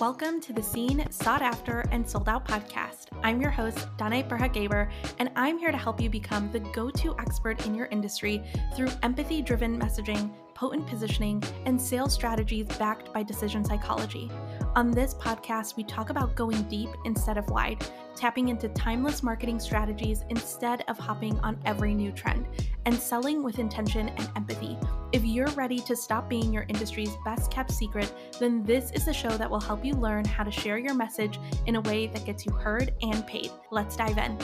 Welcome to the Seen, Sought After, and Sold Out podcast. I'm your host, Dana Berha Gaber, and I'm here to help you become the go to expert in your industry through empathy driven messaging, potent positioning, and sales strategies backed by decision psychology. On this podcast, we talk about going deep instead of wide, tapping into timeless marketing strategies instead of hopping on every new trend, and selling with intention and empathy. If you're ready to stop being your industry's best kept secret, then this is the show that will help you learn how to share your message in a way that gets you heard and paid. Let's dive in.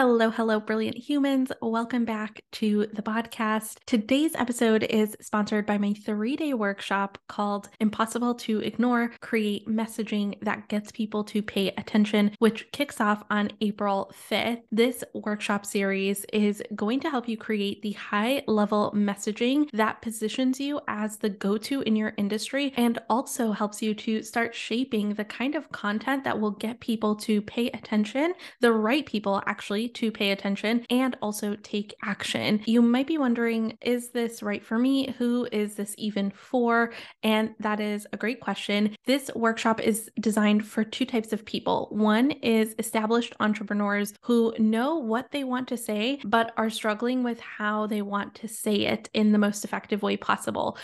Hello, hello, brilliant humans. Welcome back to the podcast. Today's episode is sponsored by my three day workshop called Impossible to Ignore Create Messaging That Gets People to Pay Attention, which kicks off on April 5th. This workshop series is going to help you create the high level messaging that positions you as the go to in your industry and also helps you to start shaping the kind of content that will get people to pay attention, the right people actually to pay attention and also take action. You might be wondering, is this right for me? Who is this even for? And that is a great question. This workshop is designed for two types of people. One is established entrepreneurs who know what they want to say, but are struggling with how they want to say it in the most effective way possible.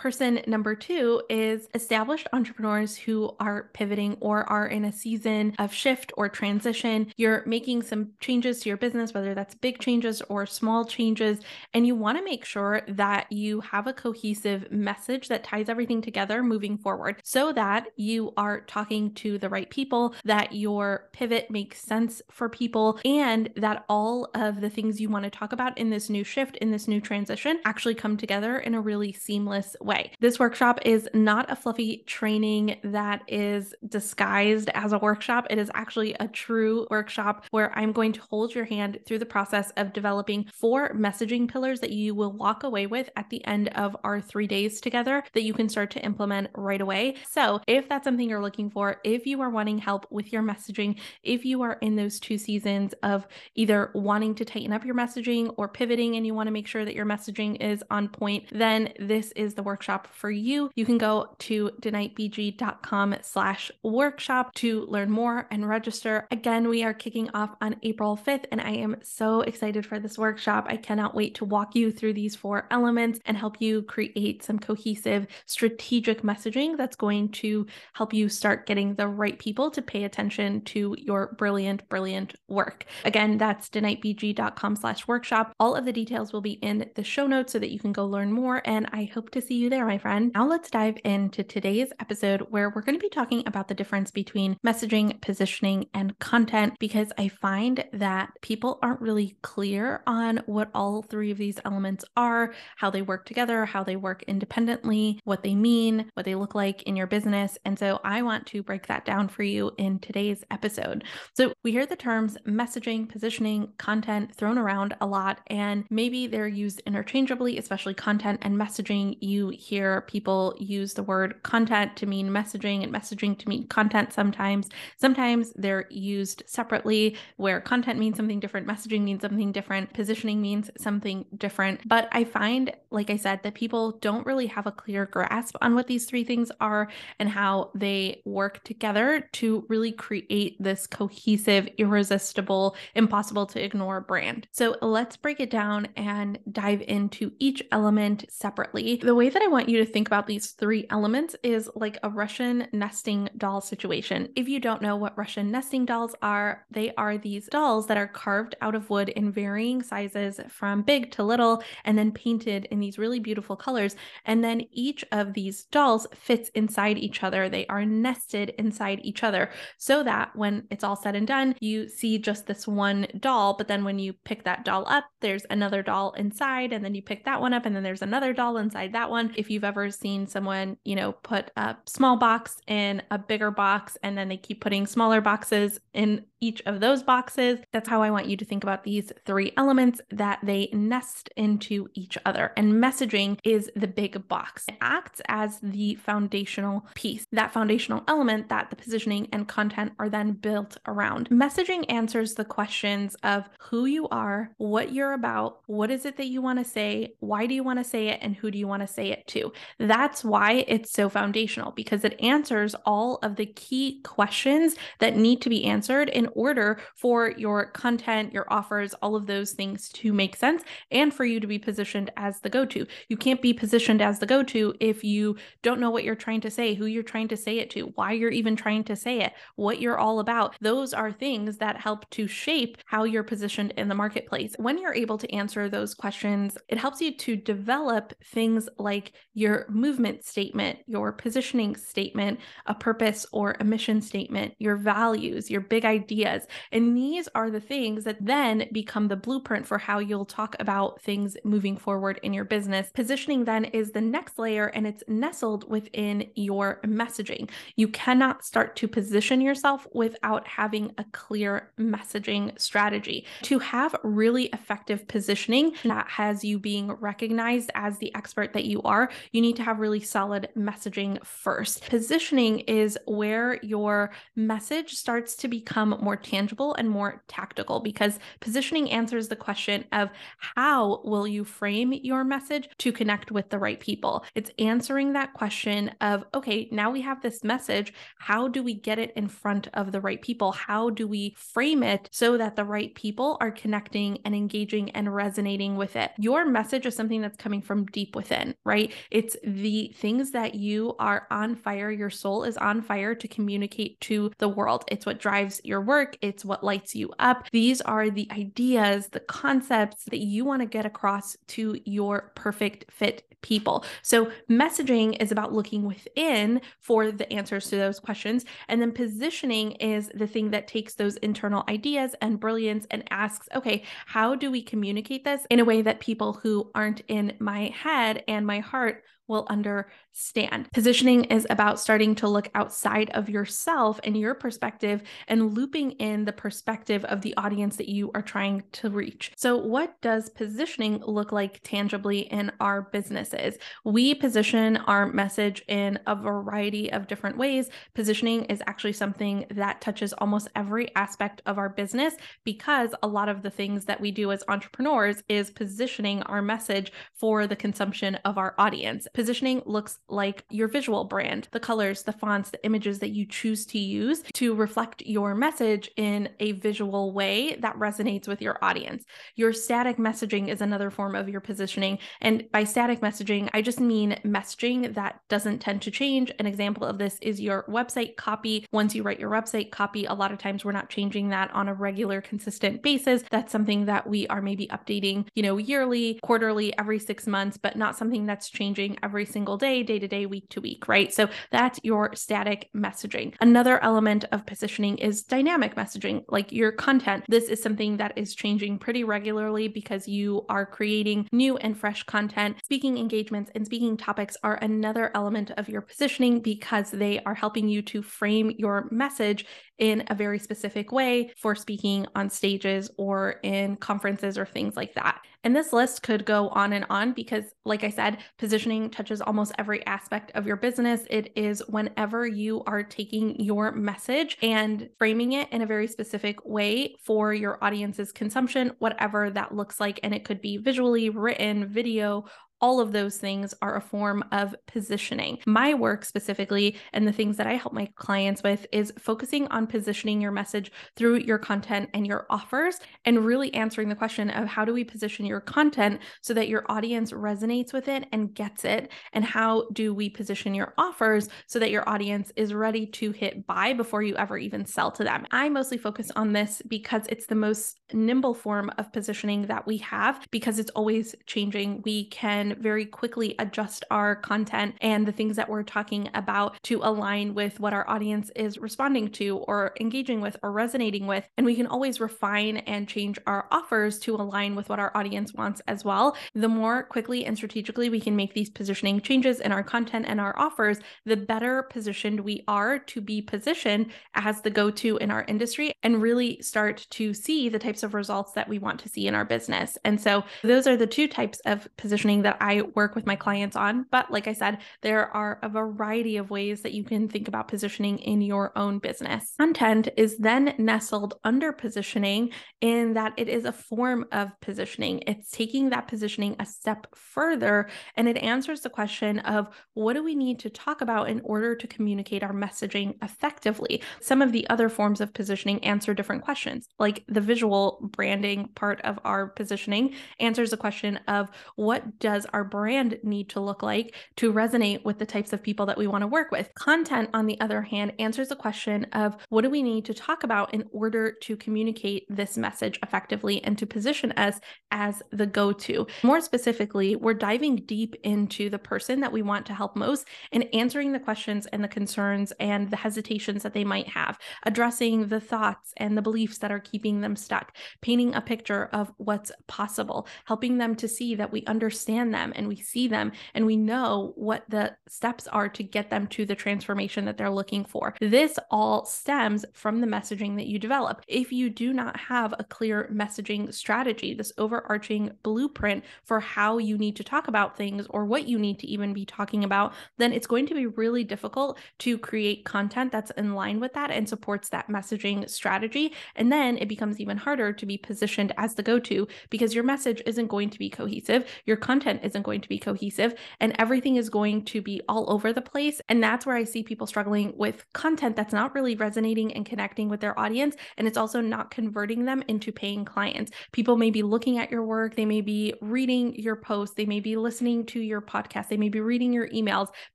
Person number two is established entrepreneurs who are pivoting or are in a season of shift or transition. You're making some changes to your business, whether that's big changes or small changes, and you want to make sure that you have a cohesive message that ties everything together moving forward so that you are talking to the right people, that your pivot makes sense for people, and that all of the things you want to talk about in this new shift, in this new transition, actually come together in a really seamless way way. This workshop is not a fluffy training that is disguised as a workshop. It is actually a true workshop where I'm going to hold your hand through the process of developing four messaging pillars that you will walk away with at the end of our three days together that you can start to implement right away. So, if that's something you're looking for, if you are wanting help with your messaging, if you are in those two seasons of either wanting to tighten up your messaging or pivoting and you want to make sure that your messaging is on point, then this is the workshop workshop for you. You can go to danaitbg.com slash workshop to learn more and register. Again, we are kicking off on April 5th, and I am so excited for this workshop. I cannot wait to walk you through these four elements and help you create some cohesive strategic messaging that's going to help you start getting the right people to pay attention to your brilliant, brilliant work. Again, that's danaitbg.com slash workshop. All of the details will be in the show notes so that you can go learn more. And I hope to see you there, my friend. Now let's dive into today's episode where we're going to be talking about the difference between messaging, positioning, and content because I find that people aren't really clear on what all three of these elements are, how they work together, how they work independently, what they mean, what they look like in your business. And so I want to break that down for you in today's episode. So we hear the terms messaging, positioning, content thrown around a lot, and maybe they're used interchangeably, especially content and messaging. You hear people use the word content to mean messaging and messaging to mean content sometimes. Sometimes they're used separately, where content means something different, messaging means something different, positioning means something different. But I find, like I said, that people don't really have a clear grasp on what these three things are and how they work together to really create this cohesive, irresistible, impossible to ignore brand. So let's break it down and dive into each element separately. The way that I want you to think about these three elements is like a Russian nesting doll situation. If you don't know what Russian nesting dolls are, they are these dolls that are carved out of wood in varying sizes from big to little and then painted in these really beautiful colors. And then each of these dolls fits inside each other. They are nested inside each other so that when it's all said and done, you see just this one doll. But then when you pick that doll up, there's another doll inside, and then you pick that one up, and then there's another doll inside that one if you've ever seen someone, you know, put a small box in a bigger box and then they keep putting smaller boxes in each of those boxes. That's how I want you to think about these three elements that they nest into each other. And messaging is the big box. It acts as the foundational piece, that foundational element that the positioning and content are then built around. Messaging answers the questions of who you are, what you're about, what is it that you want to say, why do you want to say it, and who do you want to say it to. That's why it's so foundational because it answers all of the key questions that need to be answered in order for your content, your offers, all of those things to make sense and for you to be positioned as the go to. You can't be positioned as the go to if you don't know what you're trying to say, who you're trying to say it to, why you're even trying to say it, what you're all about. Those are things that help to shape how you're positioned in the marketplace. When you're able to answer those questions, it helps you to develop things like your movement statement, your positioning statement, a purpose or a mission statement, your values, your big ideas. And these are the things that then become the blueprint for how you'll talk about things moving forward in your business. Positioning then is the next layer and it's nestled within your messaging. You cannot start to position yourself without having a clear messaging strategy. To have really effective positioning that has you being recognized as the expert that you are, you need to have really solid messaging first. Positioning is where your message starts to become more tangible and more tactical because positioning answers the question of how will you frame your message to connect with the right people? It's answering that question of, okay, now we have this message. How do we get it in front of the right people? How do we frame it so that the right people are connecting and engaging and resonating with it? Your message is something that's coming from deep within, right? It's the things that you are on fire, your soul is on fire to communicate to the world. It's what drives your work, it's what lights you up. These are the ideas, the concepts that you want to get across to your perfect fit people. So, messaging is about looking within for the answers to those questions. And then positioning is the thing that takes those internal ideas and brilliance and asks, okay, how do we communicate this in a way that people who aren't in my head and my heart will understand. Positioning is about starting to look outside of yourself and your perspective and looping in the perspective of the audience that you are trying to reach. So, what does positioning look like tangibly in our businesses? We position our message in a variety of different ways. Positioning is actually something that touches almost every aspect of our business because a lot of the things that we do as entrepreneurs is positioning our message for the consumption of our audience. Positioning looks like your visual brand, the colors, the fonts, the images that you choose to use to reflect your message in a visual way that resonates with your audience. Your static messaging is another form of your positioning. And by static messaging, I just mean messaging that doesn't tend to change. An example of this is your website copy. Once you write your website copy, a lot of times we're not changing that on a regular, consistent basis. That's something that we are maybe updating, you know, yearly, quarterly, every six months, but not something that's changing every single day, day to day, week to week, right? So that's your static messaging. Another element of positioning is dynamic messaging, like your content. This is something that is changing pretty regularly because you are creating new and fresh content. Speaking engagements and speaking topics are another element of your positioning because they are helping you to frame your message in a very specific way for speaking on stages or in conferences or things like that. And this list could go on and on because, like I said, positioning touches almost every aspect of your business. It is whenever you are taking your message and framing it in a very specific way for your audience's consumption, whatever that looks like. And it could be visually, written, video, all of those things are a form of positioning. My work specifically, and the things that I help my clients with, is focusing on positioning your message through your content and your offers, and really answering the question of how do we position your content so that your audience resonates with it and gets it? And how do we position your offers so that your audience is ready to hit buy before you ever even sell to them? I mostly focus on this because it's the most nimble form of positioning that we have because it's always changing. We can very quickly adjust our content and the things that we're talking about to align with what our audience is responding to or engaging with or resonating with. And we can always refine and change our offers to align with what our audience wants as well. The more quickly and strategically we can make these positioning changes in our content and our offers, the better positioned we are to be positioned as the go to in our industry and really start to see the types of results that we want to see in our business. And so, those are the two types of positioning that I work with my clients on. But like I said, there are a variety of ways that you can think about positioning in your own business. Content is then nestled under positioning in that it is a form of positioning. It's taking that positioning a step further and it answers the question of what do we need to talk about in order to communicate our messaging effectively? Some of the other forms of positioning answer different questions, like the visual branding part of our positioning answers the question of what does our brand need to look like to resonate with the types of people that we want to work with. Content, on the other hand, answers the question of what do we need to talk about in order to communicate this message effectively and to position us as the go to. More specifically, we're diving deep into the person that we want to help most and answering the questions and the concerns and the hesitations that they might have, addressing the thoughts and the beliefs that are keeping them stuck, painting a picture of what's possible, helping them to see that we understand them and we see them and we know what the steps are to get them to the transformation that they're looking for. This all stems from the messaging that you develop. If you do not have a clear messaging strategy, this overarching blueprint for how you need to talk about things or what you need to even be talking about, then it's going to be really difficult to create content that's in line with that and supports that messaging strategy. And then it becomes even harder to be positioned as the go to because your message isn't going to be cohesive, your content isn't going to be cohesive, and everything is going to be all over the place. And that's where I see people struggling with content that's not really resonating and connecting with their audience. And it's also not converting them into paying clients. People may be looking at your work, they may be reading your posts, they may be listening to your podcast, they may be reading your emails,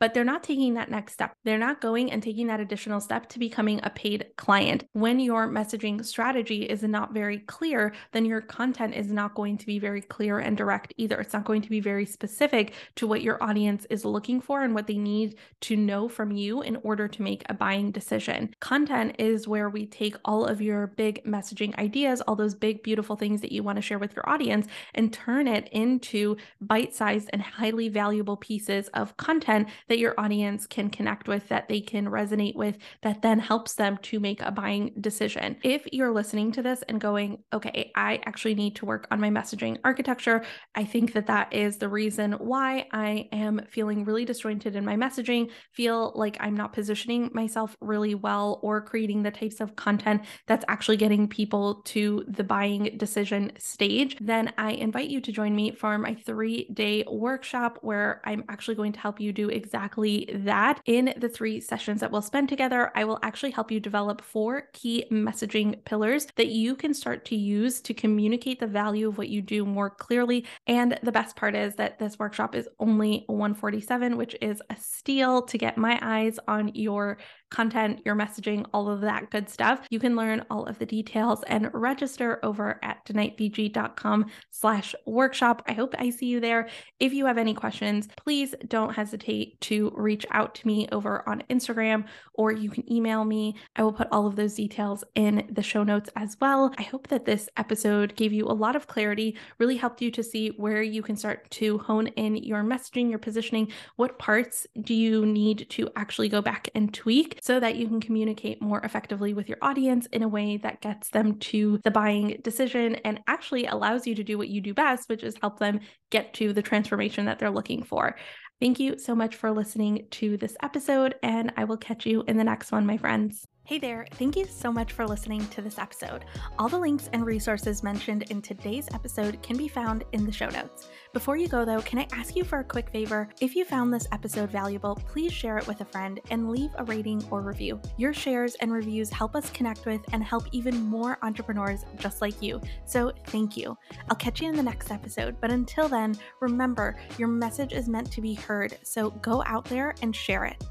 but they're not taking that next step. They're not going and taking that additional step to becoming a paid client. When your messaging strategy is not very clear, then your content is not going to be very clear and direct either. It's not going to be very specific to what your audience is looking for and what they need to know from you in order to make a buying decision. Content is where we take all of your big messaging ideas, all those big, beautiful things that you want to share with your audience, and turn it into bite sized and highly valuable pieces of content that your audience can connect with, that they can resonate with, that then helps them to make a buying decision. If you're listening to this and going, okay, I actually need to work on my messaging architecture, I think that that is the reason why I am feeling really disjointed in my messaging, feel like I'm not positioning myself really well or creating the types of content that's actually getting people to the buying decision stage, then I invite you to join me for my three day workshop where I'm actually going to help you do exactly that. In the three sessions that we'll spend together, I will actually help you develop four key messaging pillars that you can start to use to communicate the value of what you do more clearly. And the best part is that this workshop is only 147, which is a steal to get my eyes on your content, your messaging, all of that good stuff. You can learn all of the details and register over at danaitbg.com slash workshop. I hope I see you there. If you have any questions, please don't hesitate to reach out to me over on Instagram or you can email me. I will put all of those details in the show notes as well. I hope that this episode gave you a lot of clarity, really helped you to see where you can start to hone in your messaging, your positioning. What parts do you need to actually go back and tweak so that you can communicate more effectively with your audience in a way that gets them to the buying decision and actually allows you to do what you do best, which is help them get to the transformation that they're looking for. Thank you so much for listening to this episode, and I will catch you in the next one, my friends. Hey there, thank you so much for listening to this episode. All the links and resources mentioned in today's episode can be found in the show notes. Before you go, though, can I ask you for a quick favor? If you found this episode valuable, please share it with a friend and leave a rating or review. Your shares and reviews help us connect with and help even more entrepreneurs just like you. So thank you. I'll catch you in the next episode, but until then, remember your message is meant to be heard, so go out there and share it.